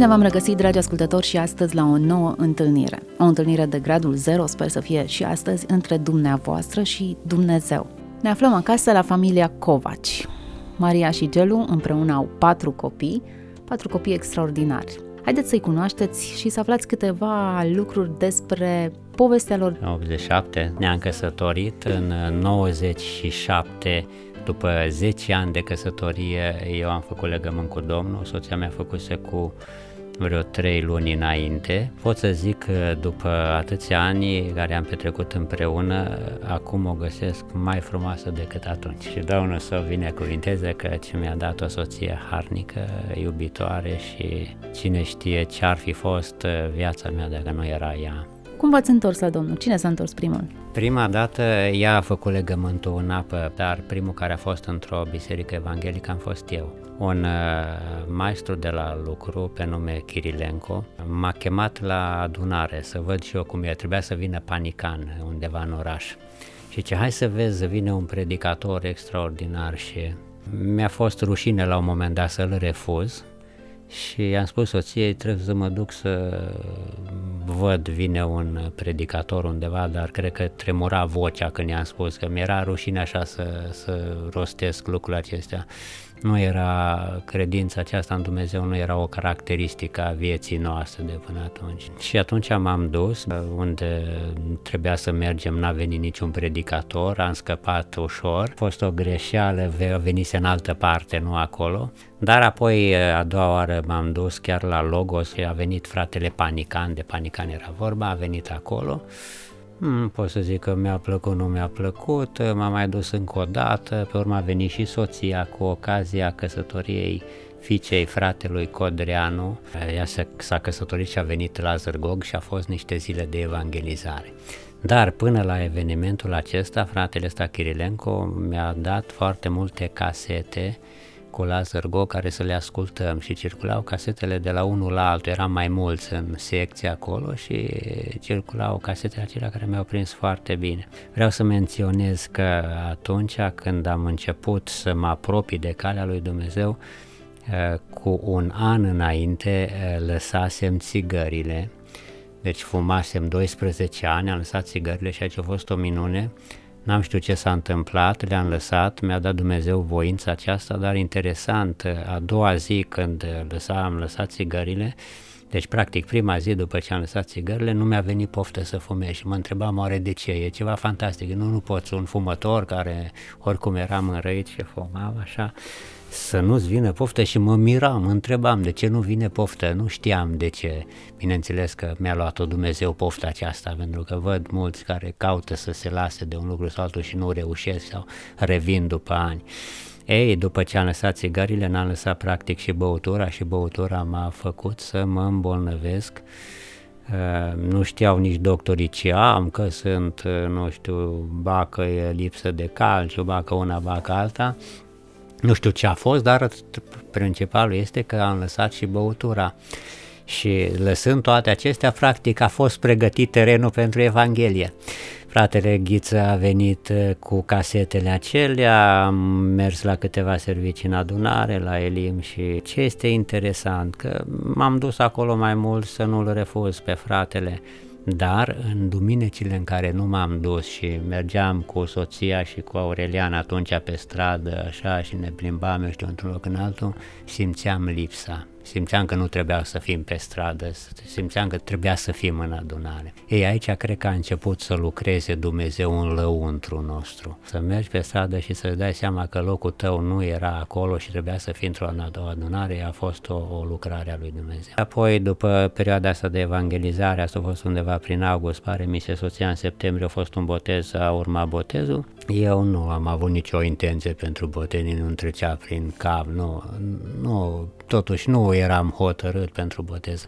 Bine v-am regăsit, dragi ascultători, și astăzi la o nouă întâlnire. O întâlnire de gradul 0, sper să fie și astăzi, între dumneavoastră și Dumnezeu. Ne aflăm acasă la familia Covaci. Maria și Gelu împreună au patru copii, patru copii extraordinari. Haideți să-i cunoașteți și să aflați câteva lucruri despre povestea lor. În 87 ne-am căsătorit, în 97 după 10 ani de căsătorie eu am făcut legământ cu Domnul, soția mea a făcuse cu vreo trei luni înainte. Pot să zic că după atâția ani care am petrecut împreună, acum o găsesc mai frumoasă decât atunci. Și Domnul să o binecuvinteze că ce mi-a dat o soție harnică, iubitoare și cine știe ce ar fi fost viața mea dacă nu era ea. Cum v-ați întors la Domnul? Cine s-a întors primul? Prima dată ea a făcut legământul în apă, dar primul care a fost într-o biserică evanghelică am fost eu. Un uh, maestru de la lucru pe nume Kirilenko m-a chemat la adunare să văd și eu cum e. Trebuia să vină panican undeva în oraș. Și ce hai să vezi, vine un predicator extraordinar și mi-a fost rușine la un moment dat să-l refuz și am spus soției trebuie să mă duc să văd, vine un predicator undeva, dar cred că tremura vocea când i-am spus că mi-era rușine așa să, să rostesc lucrurile acestea nu era credința aceasta în Dumnezeu, nu era o caracteristică a vieții noastre de până atunci. Și atunci m-am dus unde trebuia să mergem, n-a venit niciun predicator, am scăpat ușor, a fost o greșeală, venise în altă parte, nu acolo, dar apoi a doua oară m-am dus chiar la Logos și a venit fratele Panican, de Panican era vorba, a venit acolo Hmm, pot să zic că mi-a plăcut, nu mi-a plăcut, m-am mai dus încă o dată, pe urmă a venit și soția cu ocazia căsătoriei fiicei fratelui Codreanu. Ea s-a căsătorit și a venit la Zărgog și a fost niște zile de evangelizare. Dar până la evenimentul acesta, fratele ăsta Kirilenko mi-a dat foarte multe casete cu Lazar Go care să le ascultăm și circulau casetele de la unul la altul, eram mai mulți în secție acolo și circulau casetele acelea care mi-au prins foarte bine. Vreau să menționez că atunci când am început să mă apropii de calea lui Dumnezeu, eh, cu un an înainte eh, lăsasem țigările, deci fumasem 12 ani, am lăsat țigările și aici a fost o minune, N-am știut ce s-a întâmplat, le-am lăsat, mi-a dat Dumnezeu voința aceasta, dar interesant, a doua zi când lăsa, am lăsat țigările, deci practic prima zi după ce am lăsat țigările nu mi-a venit poftă să fumez și mă întrebam oare de ce, e ceva fantastic, nu, nu poți un fumător care oricum eram înrăit și fumam așa, să nu-ți vină poftă și mă miram, mă întrebam de ce nu vine poftă, nu știam de ce. Bineînțeles că mi-a luat-o Dumnezeu pofta aceasta, pentru că văd mulți care caută să se lase de un lucru sau altul și nu reușesc sau revin după ani. Ei, după ce am lăsat țigările, n-am lăsat practic și băutura și băutura m-a făcut să mă îmbolnăvesc. Uh, nu știau nici doctorii ce am, că sunt, uh, nu știu, bacă e lipsă de calciu, bacă una, bacă alta. Nu știu ce a fost, dar principalul este că am lăsat și băutura. Și lăsând toate acestea, practic a fost pregătit terenul pentru Evanghelie. Fratele Ghiță a venit uh, cu casetele acelea, am mers la câteva servicii în adunare, la Elim și ce este interesant, că m-am dus acolo mai mult să nu-l refuz pe fratele dar în duminecile în care nu m-am dus și mergeam cu soția și cu Aurelian atunci pe stradă așa și ne plimbam, eu știu, într-un loc în altul, simțeam lipsa simțeam că nu trebuia să fim pe stradă, simțeam că trebuia să fim în adunare. Ei, aici cred că a început să lucreze Dumnezeu în lăuntru nostru. Să mergi pe stradă și să-ți dai seama că locul tău nu era acolo și trebuia să fii într-o adunare, a fost o, o lucrare a lui Dumnezeu. Apoi, după perioada asta de evangelizare, asta a fost undeva prin august, pare mi se soția în septembrie, a fost un botez, a urmat botezul. Eu nu am avut nicio intenție pentru botez, nu trecea prin cap, nu, nu, totuși nu eram hotărât pentru botez.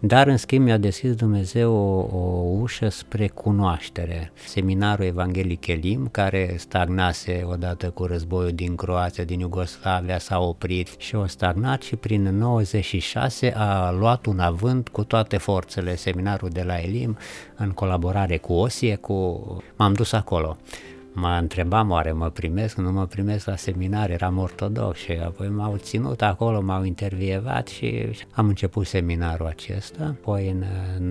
dar în schimb mi-a deschis Dumnezeu o, o ușă spre cunoaștere. Seminarul Evanghelic Elim, care stagnase odată cu războiul din Croația, din Iugoslavia, s-a oprit și o stagnat și prin 96 a luat un avânt cu toate forțele seminarul de la Elim în colaborare cu Osie, cu... m-am dus acolo mă întrebam oare mă primesc, nu mă primesc la seminar, eram ortodox și apoi m-au ținut acolo, m-au intervievat și am început seminarul acesta, apoi în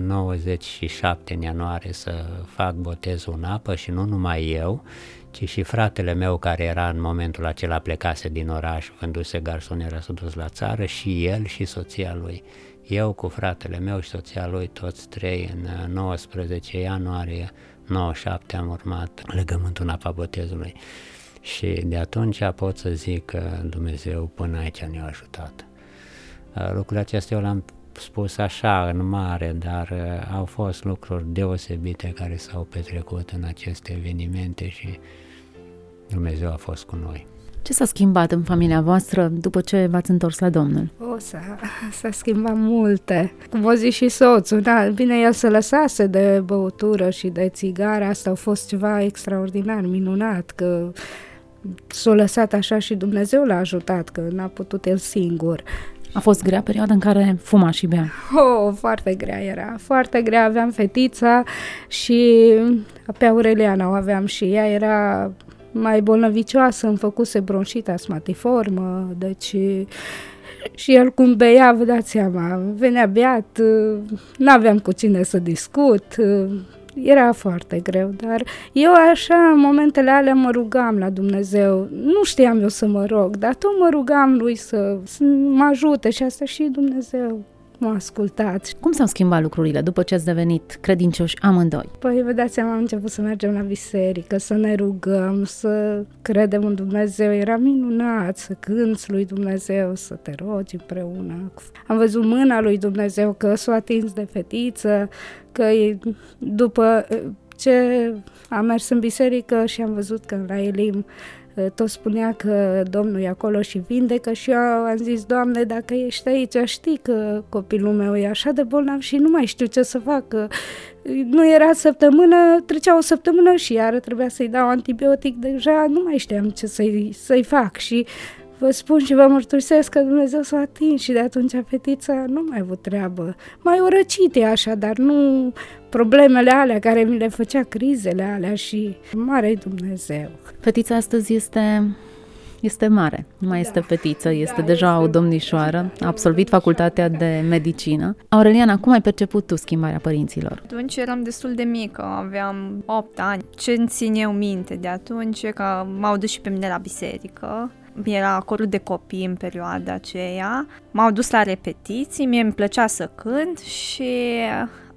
97 în ianuarie să fac botezul în apă și nu numai eu, ci și fratele meu care era în momentul acela plecase din oraș, vânduse garsoniera, s-a dus la țară și el și soția lui. Eu cu fratele meu și soția lui, toți trei, în 19 ianuarie 97 am urmat legământul în apa botezului. Și de atunci pot să zic că Dumnezeu până aici ne-a ajutat. Lucrurile acestea eu le-am spus așa în mare, dar au fost lucruri deosebite care s-au petrecut în aceste evenimente și Dumnezeu a fost cu noi. Ce s-a schimbat în familia voastră după ce v-ați întors la Domnul? O, s-a, s-a schimbat multe. Cum a zis și soțul, da, bine, el se lăsase de băutură și de țigară, asta a fost ceva extraordinar, minunat, că s-a lăsat așa și Dumnezeu l-a ajutat, că n-a putut el singur. A fost grea perioada în care fuma și bea? Oh, foarte grea era, foarte grea. Aveam fetița și pe Aureliana o aveam și ea era mai bolnăvicioasă, îmi făcuse bronșită asmatiformă, deci și el cum bea, vă dați seama, venea beat, n-aveam cu cine să discut, era foarte greu, dar eu așa, în momentele alea mă rugam la Dumnezeu, nu știam eu să mă rog, dar tot mă rugam lui să, să mă ajute și asta și Dumnezeu m-a ascultat. Cum s-au schimbat lucrurile după ce ați devenit credincioși amândoi? Păi, vă dați seama, am început să mergem la biserică, să ne rugăm, să credem în Dumnezeu. Era minunat să cânți lui Dumnezeu, să te rogi împreună. Am văzut mâna lui Dumnezeu că s-a atins de fetiță, că după ce am mers în biserică și am văzut că la Elim tot spunea că Domnul e acolo și vindecă și eu am zis, Doamne, dacă ești aici, știi că copilul meu e așa de bolnav și nu mai știu ce să fac. Nu era săptămână, trecea o săptămână și iară trebuia să-i dau antibiotic, deja nu mai știam ce să-i, să-i fac și vă spun și vă mărturisesc că Dumnezeu s-a atins și de atunci fetița nu mai avut treabă. Mai o răcite așa, dar nu problemele alea care mi le făcea crizele alea și mare Dumnezeu. Fetița astăzi este este mare, nu mai da. este fetiță, este da, deja este o domnișoară, a absolvit facultatea de medicină. Aureliana, cum ai perceput tu schimbarea părinților? Atunci eram destul de mică, aveam 8 ani. Ce îmi țin eu minte de atunci că m-au dus și pe mine la biserică era corul de copii în perioada aceea. M-au dus la repetiții, mie îmi plăcea să cânt și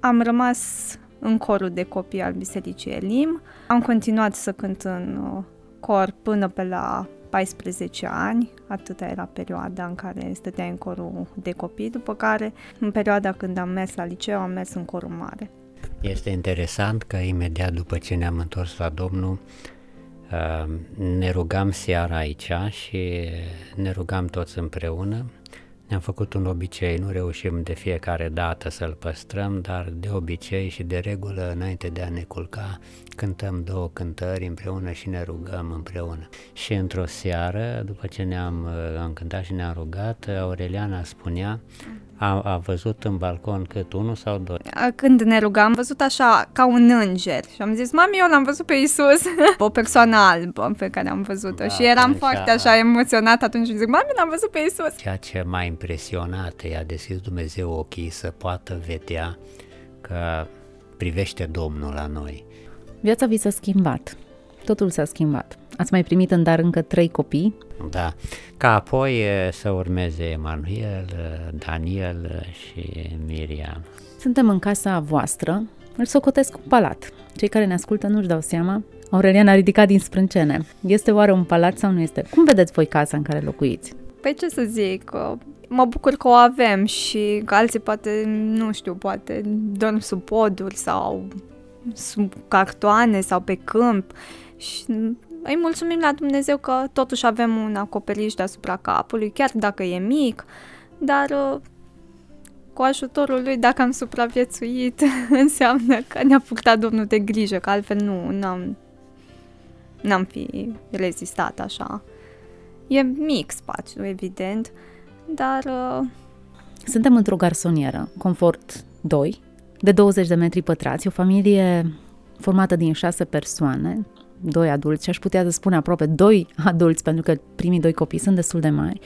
am rămas în corul de copii al Bisericii Elim. Am continuat să cânt în uh, cor până pe la 14 ani, atâta era perioada în care stăteai în corul de copii, după care, în perioada când am mers la liceu, am mers în corul mare. Este interesant că imediat după ce ne-am întors la Domnul, uh, ne rugam seara aici și ne rugam toți împreună ne-am făcut un obicei, nu reușim de fiecare dată să-l păstrăm, dar de obicei și de regulă, înainte de a ne culca, cântăm două cântări împreună și ne rugăm împreună. Și într-o seară, după ce ne-am am cântat și ne-am rugat, Aureliana spunea a, a văzut în balcon cât unul sau doi? Când ne rugam, am văzut așa ca un înger și am zis, mami, eu l-am văzut pe Isus, o persoană albă pe care am văzut-o da, și eram așa... foarte așa emoționat atunci și zic, mami, l-am văzut pe Isus. Ceea ce m-a impresionat, i-a deschis Dumnezeu ochii să poată vedea că privește Domnul la noi. Viața vi s-a schimbat, totul s-a schimbat. Ați mai primit în dar încă trei copii? Da, ca apoi să urmeze Emanuel, Daniel și Miriam. Suntem în casa voastră, îl socotesc cu palat. Cei care ne ascultă nu-și dau seama. Aurelian a ridicat din sprâncene. Este oare un palat sau nu este? Cum vedeți voi casa în care locuiți? Păi ce să zic, mă bucur că o avem și că alții poate, nu știu, poate dorm sub poduri sau sub cartoane sau pe câmp și îi mulțumim la Dumnezeu că totuși avem un acoperiș deasupra capului, chiar dacă e mic, dar uh, cu ajutorul lui, dacă am supraviețuit, înseamnă că ne-a purtat Domnul de grijă, că altfel nu, n-am, n-am fi rezistat așa. E mic spațiu, evident, dar... Uh... Suntem într-o garsonieră, confort 2, de 20 de metri pătrați, o familie formată din șase persoane, doi adulți și aș putea să spun aproape doi adulți, pentru că primii doi copii sunt destul de mari,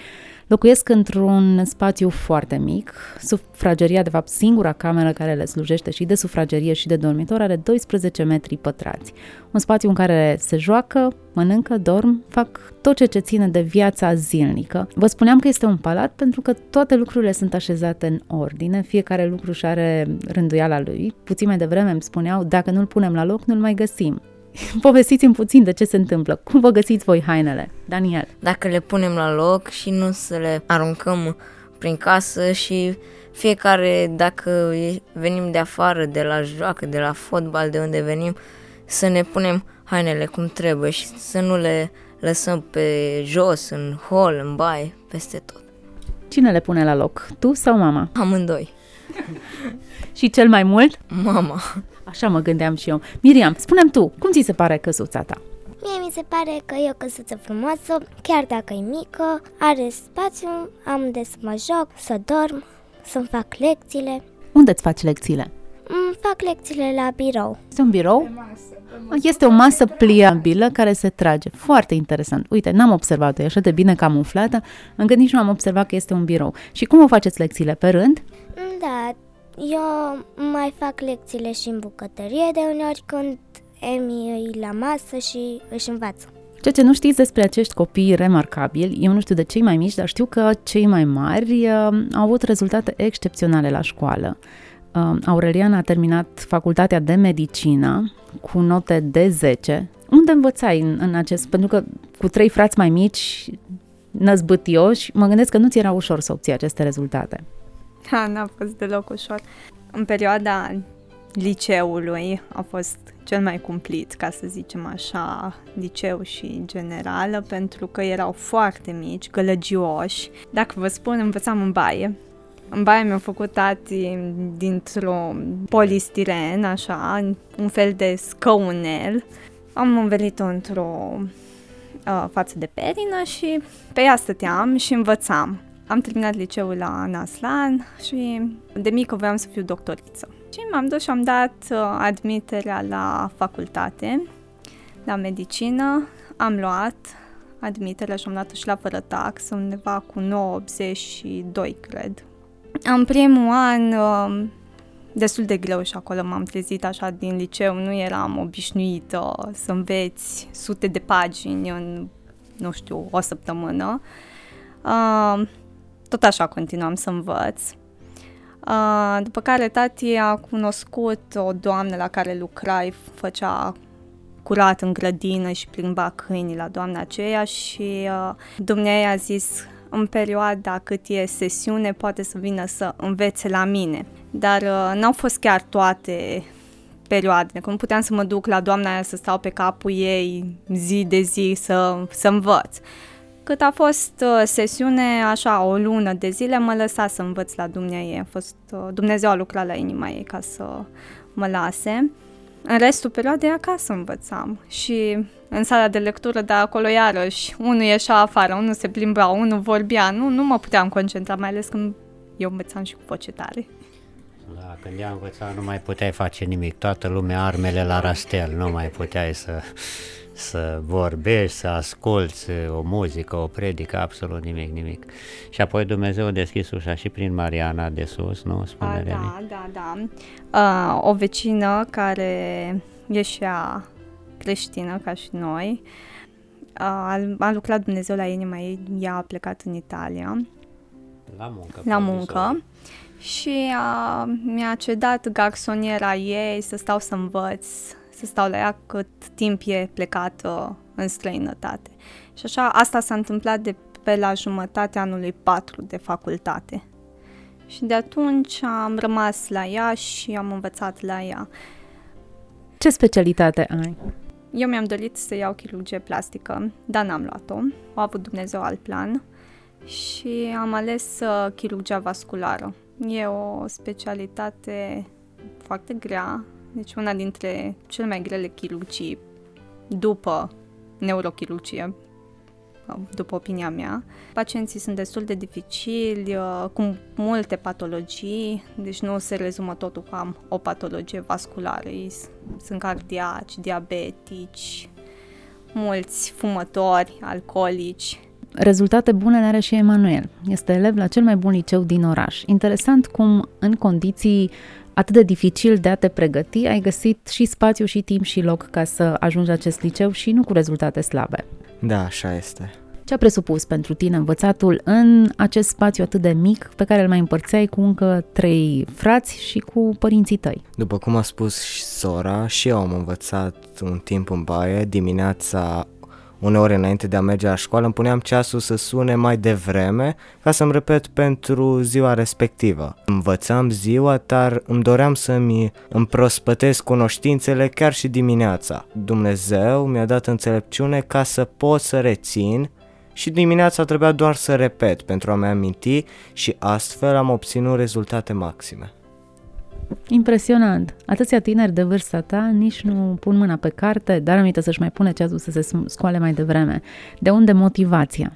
locuiesc într-un spațiu foarte mic. Sufrageria, de fapt, singura cameră care le slujește și de sufragerie și de dormitor, are 12 metri pătrați. Un spațiu în care se joacă, mănâncă, dorm, fac tot ce ce ține de viața zilnică. Vă spuneam că este un palat pentru că toate lucrurile sunt așezate în ordine, fiecare lucru și are rânduiala lui. Puțin mai devreme îmi spuneau, dacă nu-l punem la loc, nu-l mai găsim. Povestiți-mi puțin de ce se întâmplă. Cum vă găsiți voi hainele? Daniel. Dacă le punem la loc și nu să le aruncăm prin casă și fiecare, dacă venim de afară, de la joacă, de la fotbal, de unde venim, să ne punem hainele cum trebuie și să nu le lăsăm pe jos, în hol, în baie, peste tot. Cine le pune la loc? Tu sau mama? Amândoi. și cel mai mult? Mama. Așa mă gândeam și eu. Miriam, spunem tu, cum ți se pare căsuța ta? Mie mi se pare că e o căsuță frumoasă, chiar dacă e mică, are spațiu, am de să mă joc, să dorm, să-mi fac lecțiile. Unde îți faci lecțiile? Îmi fac lecțiile la birou. Este un birou? Este o masă pliabilă care se trage. Foarte interesant. Uite, n-am observat-o, e așa de bine camuflată, încât nici nu am observat că este un birou. Și cum o faceți lecțiile? Pe rând? Da, eu mai fac lecțiile și în bucătărie de uneori când Emi e la masă și își învață. Ceea ce nu știți despre acești copii remarcabili, eu nu știu de cei mai mici, dar știu că cei mai mari uh, au avut rezultate excepționale la școală. Uh, Aureliana a terminat facultatea de medicină cu note de 10. Unde învățai în, în acest... Pentru că cu trei frați mai mici, năzbâtioși, mă gândesc că nu ți era ușor să obții aceste rezultate. Da, n-a fost deloc ușor. În perioada liceului a fost cel mai cumplit, ca să zicem așa, liceu și generală, pentru că erau foarte mici, gălăgioși. Dacă vă spun, învățam în baie. În baie mi-au făcut tati dintr-o polistiren, așa, un fel de scăunel. Am învelit-o într-o uh, față de perină și pe ea stăteam și învățam. Am terminat liceul la Naslan și de mică voiam să fiu doctoriță. Și m-am dus și am dat uh, admiterea la facultate, la medicină. Am luat admiterea și am luat și la fără tax, undeva cu 982, cred. În primul an, um, destul de greu și acolo m-am trezit așa din liceu, nu eram obișnuită să înveți sute de pagini în, nu știu, o săptămână. Uh, tot așa continuam să învăț. Uh, după care tati a cunoscut o doamnă la care lucra, făcea curat în grădină și plimba câinii la doamna aceea și uh, dumneavoastră a zis în perioada cât e sesiune poate să vină să învețe la mine. Dar uh, n-au fost chiar toate perioadele, că nu puteam să mă duc la doamna aia să stau pe capul ei zi de zi să, să învăț. Cât a fost uh, sesiune, așa, o lună de zile, mă lăsa să învăț la Dumnezeu. A fost, uh, Dumnezeu a lucrat la inima ei ca să mă lase. În restul perioadei acasă învățam și în sala de lectură, dar acolo iarăși, unul ieșea afară, unul se plimba, unul vorbea, nu, nu mă puteam concentra, mai ales când eu învățam și cu voce tare. Da, când ea învăța nu mai puteai face nimic, toată lumea armele la rastel, nu mai puteai să să vorbești, să asculți o muzică, o predică, absolut nimic, nimic. Și apoi Dumnezeu a deschis ușa și prin Mariana de sus, nu? Spune A, da, da, da. Uh, o vecină care ieșea creștină ca și noi, a, a lucrat Dumnezeu la inima ei, ea a plecat în Italia. La muncă. La muncă. Și a, mi-a cedat garsoniera ei să stau să învăț să stau la ea cât timp e plecată în străinătate. Și așa, asta s-a întâmplat de pe la jumătatea anului 4 de facultate. Și de atunci am rămas la ea și am învățat la ea. Ce specialitate ai? Eu mi-am dorit să iau chirurgie plastică, dar n-am luat-o. A avut Dumnezeu alt plan și am ales uh, chirurgia vasculară. E o specialitate foarte grea, deci una dintre cele mai grele chirurgii după neurochirurgie, după opinia mea. Pacienții sunt destul de dificili, uh, cu multe patologii, deci nu se rezumă totul cu am o patologie vasculară. Ei sunt cardiaci, diabetici, mulți fumători, alcoolici, Rezultate bune le are și Emanuel. Este elev la cel mai bun liceu din oraș. Interesant cum, în condiții atât de dificil de a te pregăti, ai găsit și spațiu și timp și loc ca să ajungi la acest liceu și nu cu rezultate slabe. Da, așa este. Ce a presupus pentru tine învățatul în acest spațiu atât de mic pe care îl mai împărțeai cu încă trei frați și cu părinții tăi? După cum a spus și sora, și eu am învățat un timp în baie, dimineața uneori înainte de a merge la școală îmi puneam ceasul să sune mai devreme ca să-mi repet pentru ziua respectivă. Învățam ziua, dar îmi doream să-mi împrospătesc cunoștințele chiar și dimineața. Dumnezeu mi-a dat înțelepciune ca să pot să rețin și dimineața trebuia doar să repet pentru a-mi aminti și astfel am obținut rezultate maxime. Impresionant. Atâția tineri de vârsta ta nici nu pun mâna pe carte, dar aminte să-și mai pune ceasul să se scoale mai devreme. De unde motivația?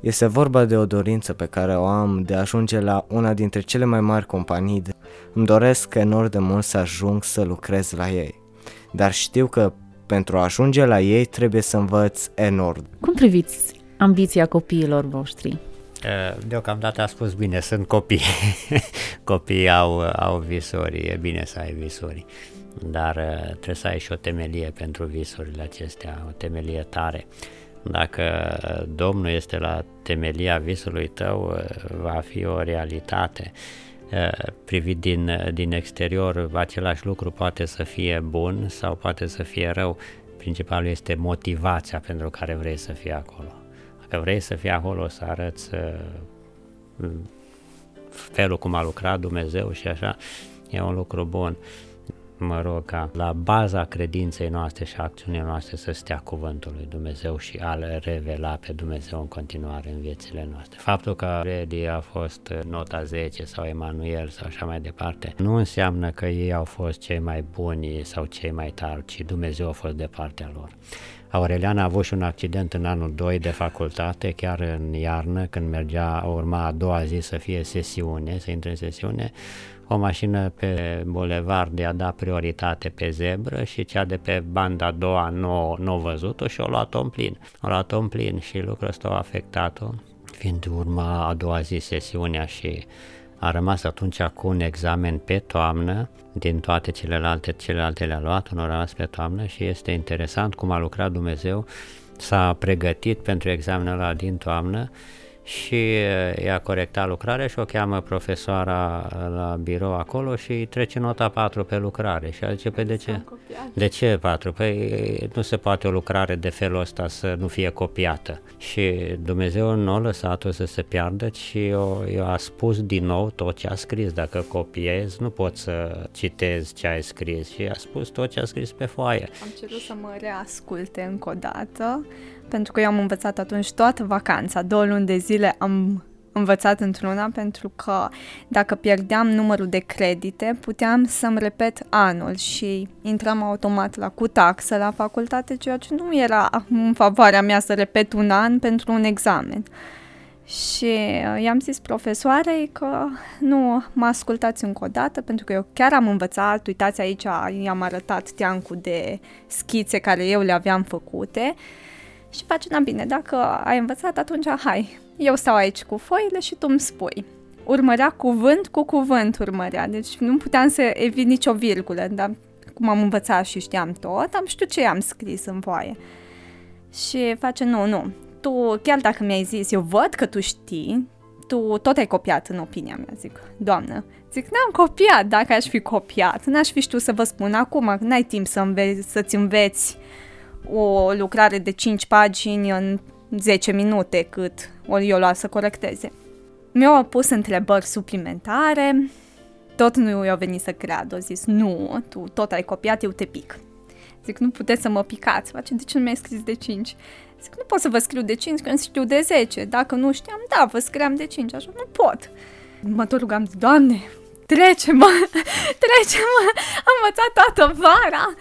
Este vorba de o dorință pe care o am de a ajunge la una dintre cele mai mari companii. Îmi doresc enorm de mult să ajung să lucrez la ei. Dar știu că pentru a ajunge la ei trebuie să învăț enorm. Cum priviți ambiția copiilor voștri? Eh, deocamdată a spus bine, sunt copii. Copiii au, au visuri, e bine să ai visuri. Dar eh, trebuie să ai și o temelie pentru visurile acestea, o temelie tare. Dacă Domnul este la temelia visului tău, eh, va fi o realitate. Privit din, din exterior, același lucru poate să fie bun sau poate să fie rău. Principalul este motivația pentru care vrei să fii acolo. Dacă vrei să fii acolo, să arăți uh, felul cum a lucrat Dumnezeu și așa, e un lucru bun. Mă rog ca la baza credinței noastre și acțiunii noastre să stea cuvântul lui Dumnezeu și a-L revela pe Dumnezeu în continuare în viețile noastre. Faptul că Redi a fost nota 10 sau Emanuel sau așa mai departe, nu înseamnă că ei au fost cei mai buni sau cei mai tari, ci Dumnezeu a fost de partea lor. Aurelian a avut și un accident în anul 2 de facultate, chiar în iarnă, când mergea, urma a doua zi să fie sesiune, să intre în sesiune, o mașină pe bulevard i-a dat prioritate pe zebră și cea de pe banda a doua nu, nu văzut-o și o luat-o în plin. O luat-o în plin și lucrul ăsta a afectat-o, fiind urma a doua zi sesiunea și a rămas atunci cu un examen pe toamnă, din toate celelalte, celelalte le-a luat, unul a rămas pe toamnă și este interesant cum a lucrat Dumnezeu, s-a pregătit pentru examenul ăla din toamnă și i-a corectat lucrarea și o cheamă profesoara la birou acolo și trece nota 4 pe lucrare și zice, pe păi de ce? De ce 4? Păi nu se poate o lucrare de felul ăsta să nu fie copiată. Și Dumnezeu nu a lăsat-o să se piardă, ci eu, eu a spus din nou tot ce a scris. Dacă copiezi, nu poți să citezi ce ai scris și a spus tot ce a scris pe foaie. Am cerut să mă reasculte încă o dată pentru că eu am învățat atunci toată vacanța, două luni de zile am învățat într-una pentru că dacă pierdeam numărul de credite, puteam să-mi repet anul și intram automat la cu taxă la facultate, ceea ce nu era în favoarea mea să repet un an pentru un examen. Și uh, i-am zis profesoarei că nu mă ascultați încă o dată, pentru că eu chiar am învățat, uitați aici, i-am arătat teancul de schițe care eu le aveam făcute și face, na bine, dacă ai învățat, atunci hai, eu stau aici cu foile și tu îmi spui. Urmărea cuvânt cu cuvânt urmărea, deci nu puteam să evit nicio virgulă, dar cum am învățat și știam tot, am știut ce am scris în foaie. Și face, nu, nu, tu, chiar dacă mi-ai zis, eu văd că tu știi, tu tot ai copiat în opinia mea, zic, doamnă. Zic, n-am copiat, dacă aș fi copiat, n-aș fi știut să vă spun acum, n-ai timp să înveți, să-ți înveți o lucrare de 5 pagini în 10 minute cât o eu lua să corecteze. Mi-au pus întrebări suplimentare, tot nu i-au venit să creadă, au zis, nu, tu tot ai copiat, eu te pic. Zic, nu puteți să mă picați. Face, de ce nu mi-ai scris de 5? Zic, nu pot să vă scriu de 5 când știu de 10. Dacă nu știam, da, vă scriam de 5, așa nu pot. Mă tot rugam, Doamne, trece-mă, trece-mă, am învățat toată vara.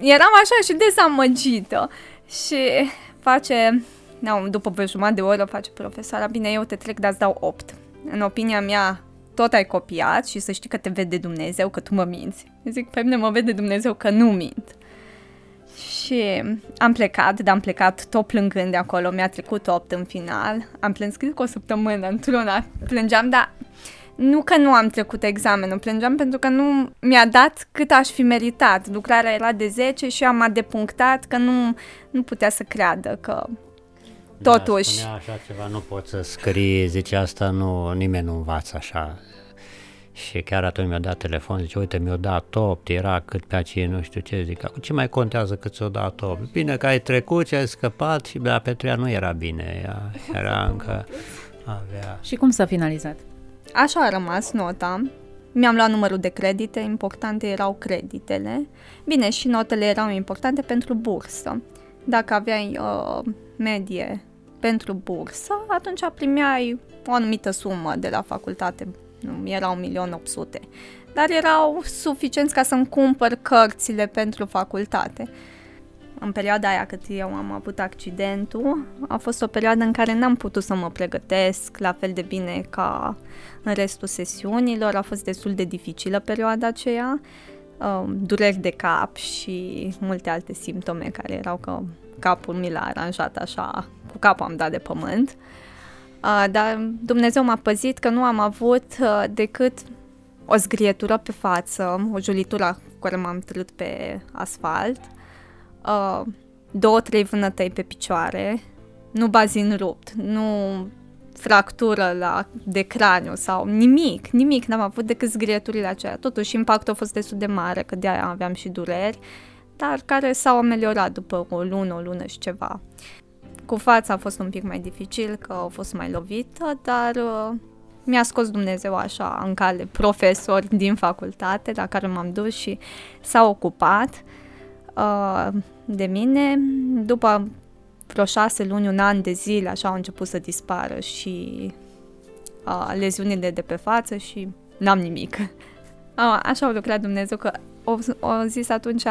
Eram așa și dezamăgită și face, nu, după vreo jumătate de oră face profesoara, bine, eu te trec, dar îți dau 8. În opinia mea, tot ai copiat și să știi că te vede Dumnezeu, că tu mă minți. Zic, pe mine mă vede Dumnezeu că nu mint. Și am plecat, dar am plecat tot plângând de acolo, mi-a trecut 8 în final. Am plâns cred că o săptămână într-una, plângeam, dar nu că nu am trecut examenul, plângeam pentru că nu mi-a dat cât aș fi meritat. Lucrarea era de 10 și am depunctat că nu, nu putea să creadă că totuși... Da, așa ceva, nu poți să scrii, zice asta, nu, nimeni nu învață așa. Și chiar atunci mi-a dat telefon, zice, uite, mi-a dat top, era cât pe aceea, nu știu ce, zic, acum ce mai contează cât ți-o dat top? Bine că ai trecut și ai scăpat și la Petrea nu era bine, ea era încă, avea... Și cum s-a finalizat? Așa a rămas nota. Mi-am luat numărul de credite, importante erau creditele. Bine, și notele erau importante pentru bursă. Dacă aveai uh, medie pentru bursă, atunci primeai o anumită sumă de la facultate erau 1.800.000, dar erau suficienți ca să-mi cumpăr cărțile pentru facultate. În perioada aia cât eu am avut accidentul, a fost o perioadă în care n-am putut să mă pregătesc la fel de bine ca în restul sesiunilor, a fost destul de dificilă perioada aceea, um, dureri de cap și multe alte simptome care erau că capul mi l-a aranjat așa, cu capul am dat de pământ. Uh, dar Dumnezeu m-a păzit că nu am avut uh, decât o zgrietură pe față, o julitură cu care m-am trăit pe asfalt, uh, două, trei vânătăi pe picioare, nu bazin rupt, nu fractură la, de craniu sau nimic, nimic, n-am avut decât zgrieturile acelea. Totuși, impactul a fost destul de mare, că de-aia aveam și dureri, dar care s-au ameliorat după o lună, o lună și ceva. Cu fața a fost un pic mai dificil, că a fost mai lovită, dar uh, mi-a scos Dumnezeu așa în cale profesori din facultate la care m-am dus și s-a ocupat uh, de mine. După vreo șase luni, un an de zile, așa au început să dispară și uh, leziunile de pe față și n-am nimic. Uh, așa au lucrat Dumnezeu că o, o zis atunci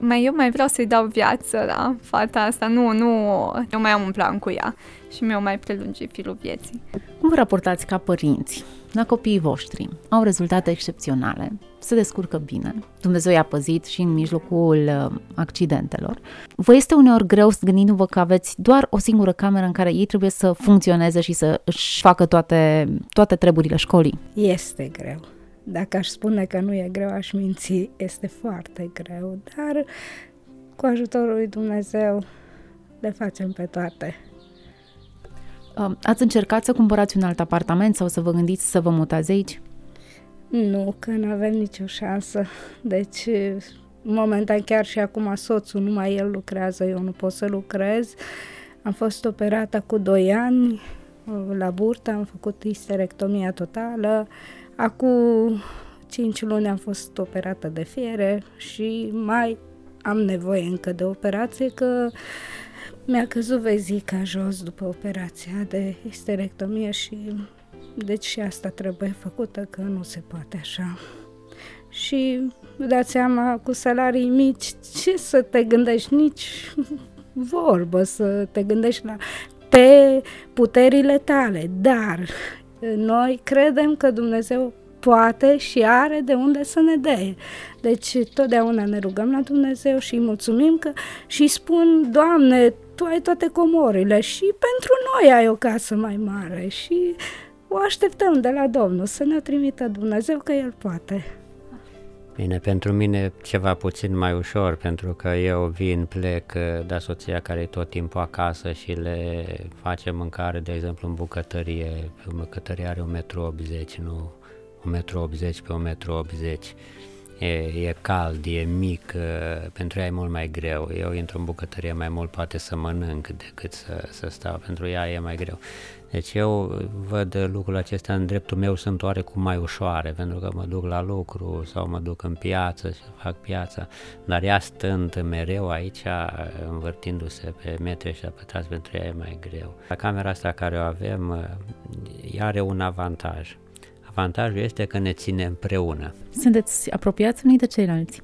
mai eu mai vreau să-i dau viață la fata asta, nu, nu, eu mai am un plan cu ea și mi-o mai prelungi firul vieții. Cum vă raportați ca părinți la copiii voștri? Au rezultate excepționale, se descurcă bine, Dumnezeu i-a păzit și în mijlocul uh, accidentelor. Vă este uneori greu gândindu-vă că aveți doar o singură cameră în care ei trebuie să funcționeze și să își facă toate, toate treburile școlii? Este greu dacă aș spune că nu e greu, aș minți. Este foarte greu, dar cu ajutorul lui Dumnezeu le facem pe toate. Um, ați încercat să cumpărați un alt apartament sau să vă gândiți să vă mutați aici? Nu, că nu avem nicio șansă. Deci, momentan chiar și acum soțul, numai el lucrează, eu nu pot să lucrez. Am fost operată cu 2 ani la burtă, am făcut histerectomia totală, Acum 5 luni am fost operată de fiere și mai am nevoie încă de operație că mi-a căzut vezica jos după operația de histerectomie și deci și asta trebuie făcută că nu se poate așa. Și dați seama, cu salarii mici, ce să te gândești, nici vorbă să te gândești la pe puterile tale, dar noi credem că Dumnezeu poate și are de unde să ne dea. Deci totdeauna ne rugăm la Dumnezeu și îi mulțumim că și spun, Doamne, Tu ai toate comorile și pentru noi ai o casă mai mare și o așteptăm de la Domnul să ne trimită Dumnezeu că El poate. Bine, pentru mine ceva puțin mai ușor, pentru că eu vin, plec, da soția care e tot timpul acasă și le face mâncare, de exemplu, în bucătărie. Bucătăria are 1,80 m, nu 1,80 m pe 1,80 m e, e cald, e mic, pentru ea e mult mai greu. Eu intru în bucătărie mai mult, poate să mănânc decât să, să stau, pentru ea e mai greu. Deci eu văd lucrurile acestea în dreptul meu sunt oarecum mai ușoare, pentru că mă duc la lucru sau mă duc în piață și fac piața, dar ea stând mereu aici, învârtindu-se pe metri și pătrați, pentru ea e mai greu. La camera asta care o avem, ea are un avantaj. Avantajul este că ne ține împreună. Sunteți apropiați unii de ceilalți.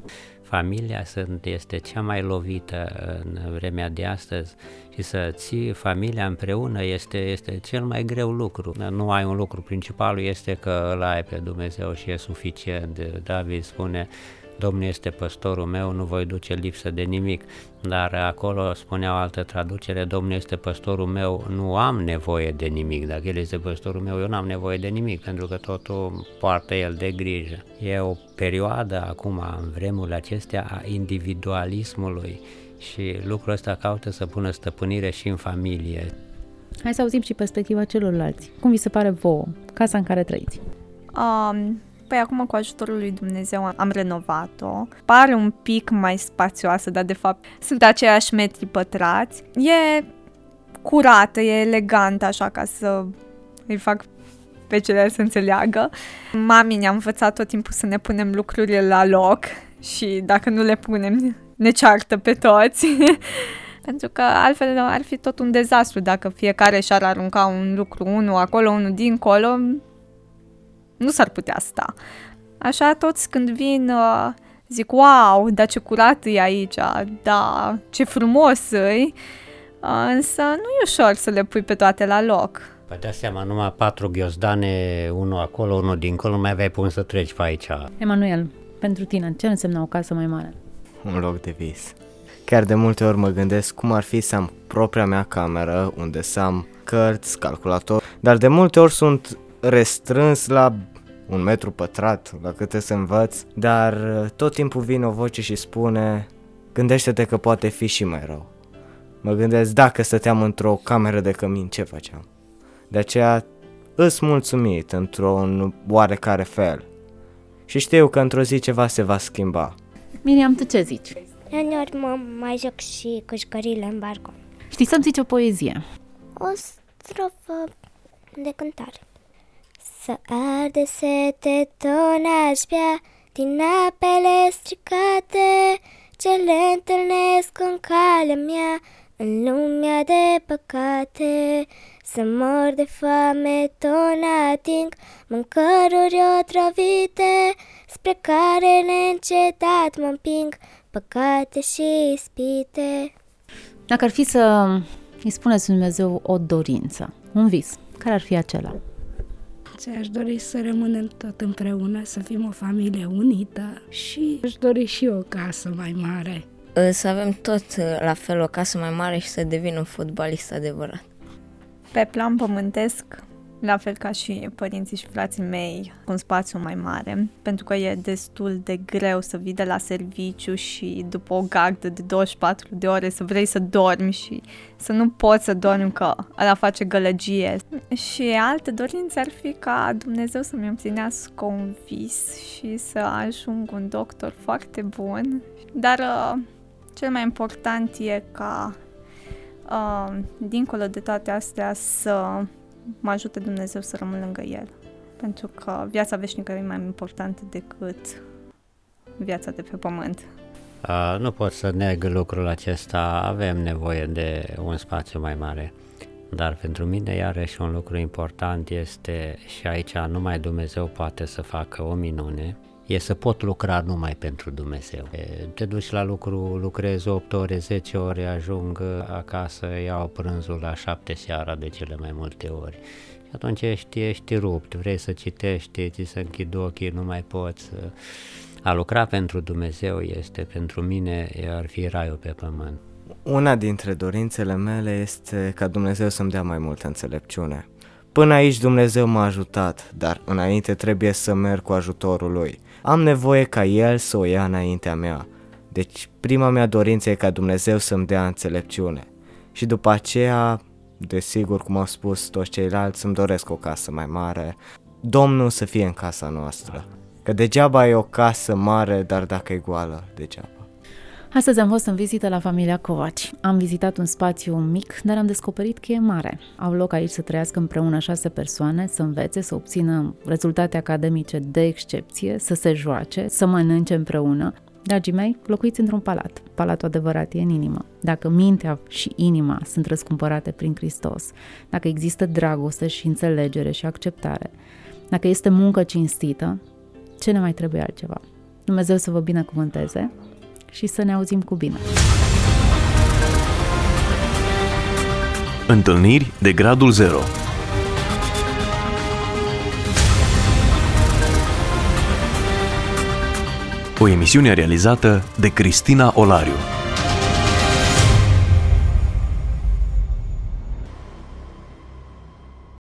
Familia sunt, este cea mai lovită în vremea de astăzi și să ții familia împreună este, este cel mai greu lucru. Nu ai un lucru, principalul este că îl ai pe Dumnezeu și e suficient. David spune, Domnul este păstorul meu, nu voi duce lipsă de nimic. Dar acolo spunea o altă traducere, Domnul este păstorul meu, nu am nevoie de nimic. Dacă El este păstorul meu, eu nu am nevoie de nimic, pentru că totul poartă El de grijă. E o perioadă acum, în vremurile acestea, a individualismului și lucrul ăsta caută să pună stăpânire și în familie. Hai să auzim și perspectiva celorlalți. Cum vi se pare vouă, casa în care trăiți? Um, Păi acum cu ajutorul lui Dumnezeu am renovat-o. Pare un pic mai spațioasă, dar de fapt sunt aceiași metri pătrați. E curată, e elegantă așa ca să îi fac pe ceilalți să înțeleagă. Mami ne-a învățat tot timpul să ne punem lucrurile la loc și dacă nu le punem, ne ceartă pe toți. Pentru că altfel ar fi tot un dezastru dacă fiecare și-ar arunca un lucru, unul acolo, unul dincolo, nu s-ar putea sta. Așa toți când vin uh, zic, wow, dar ce curat e aici, da, ce frumos e, uh, însă nu e ușor să le pui pe toate la loc. Păi dea seama, numai patru ghiozdane, unul acolo, unul dincolo, nu mai aveai pun să treci pe aici. Emanuel, pentru tine, ce înseamnă o casă mai mare? Un loc de vis. Chiar de multe ori mă gândesc cum ar fi să am propria mea cameră, unde să am cărți, calculator, dar de multe ori sunt restrâns la un metru pătrat, la câte să învăț, dar uh, tot timpul vine o voce și spune gândește-te că poate fi și mai rău. Mă gândesc dacă stăteam într-o cameră de cămin, ce făceam? De aceea îs mulțumit într-un oarecare fel și știu că într-o zi ceva se va schimba. Miriam, tu ce zici? Uneori mă mai joc și cu jucările în barcon. Știi să-mi zici o poezie? O strofă de cântare. Să arde sete tot aș bea din apele stricate ce le întâlnesc în calea mea în lumea de păcate. Să mor de foame tot ating mâncăruri otrăvite spre care neîncetat mă împing păcate și ispite. Dacă ar fi să îi spuneți Dumnezeu o dorință, un vis, care ar fi acela? Ce aș dori să rămânem tot împreună, să fim o familie unită și aș dori și o casă mai mare. Să avem tot la fel o casă mai mare și să devin un fotbalist adevărat. Pe plan pământesc, la fel ca și părinții și frații mei, cu un spațiu mai mare, pentru că e destul de greu să vii de la serviciu și după o gardă de 24 de ore să vrei să dormi și să nu poți să dormi că ăla face gălăgie. Și alte dorințe ar fi ca Dumnezeu să-mi împlinească un vis și să ajung un doctor foarte bun. Dar uh, cel mai important e ca uh, dincolo de toate astea să mă ajute Dumnezeu să rămân lângă El. Pentru că viața veșnică e mai importantă decât viața de pe pământ. Uh, nu pot să neg lucrul acesta, avem nevoie de un spațiu mai mare. Dar pentru mine, iarăși, un lucru important este, și aici numai Dumnezeu poate să facă o minune, e să pot lucra numai pentru Dumnezeu. Te duci la lucru, lucrezi 8 ore, 10 ore, ajung acasă, iau prânzul la 7 seara de cele mai multe ori. Și atunci ești, ești rupt, vrei să citești, ți se închid ochii, nu mai poți. A lucra pentru Dumnezeu este, pentru mine, ar fi raiul pe pământ. Una dintre dorințele mele este ca Dumnezeu să-mi dea mai multă înțelepciune. Până aici Dumnezeu m-a ajutat, dar înainte trebuie să merg cu ajutorul Lui. Am nevoie ca El să o ia înaintea mea. Deci prima mea dorință e ca Dumnezeu să-mi dea înțelepciune. Și după aceea, desigur, cum au spus toți ceilalți, îmi doresc o casă mai mare, Domnul să fie în casa noastră. Că Că degeaba e o casă mare, dar dacă e goală, degeaba. Astăzi am fost în vizită la familia Covaci. Am vizitat un spațiu mic, dar am descoperit că e mare. Au loc aici să trăiască împreună șase persoane, să învețe, să obțină rezultate academice de excepție, să se joace, să mănânce împreună. Dragii mei, locuiți într-un palat. Palatul adevărat e în inimă. Dacă mintea și inima sunt răscumpărate prin Hristos, dacă există dragoste și înțelegere și acceptare, dacă este muncă cinstită, ce ne mai trebuie altceva? Dumnezeu să vă binecuvânteze și să ne auzim cu bine. Întâlniri de gradul 0 O emisiune realizată de Cristina Olariu.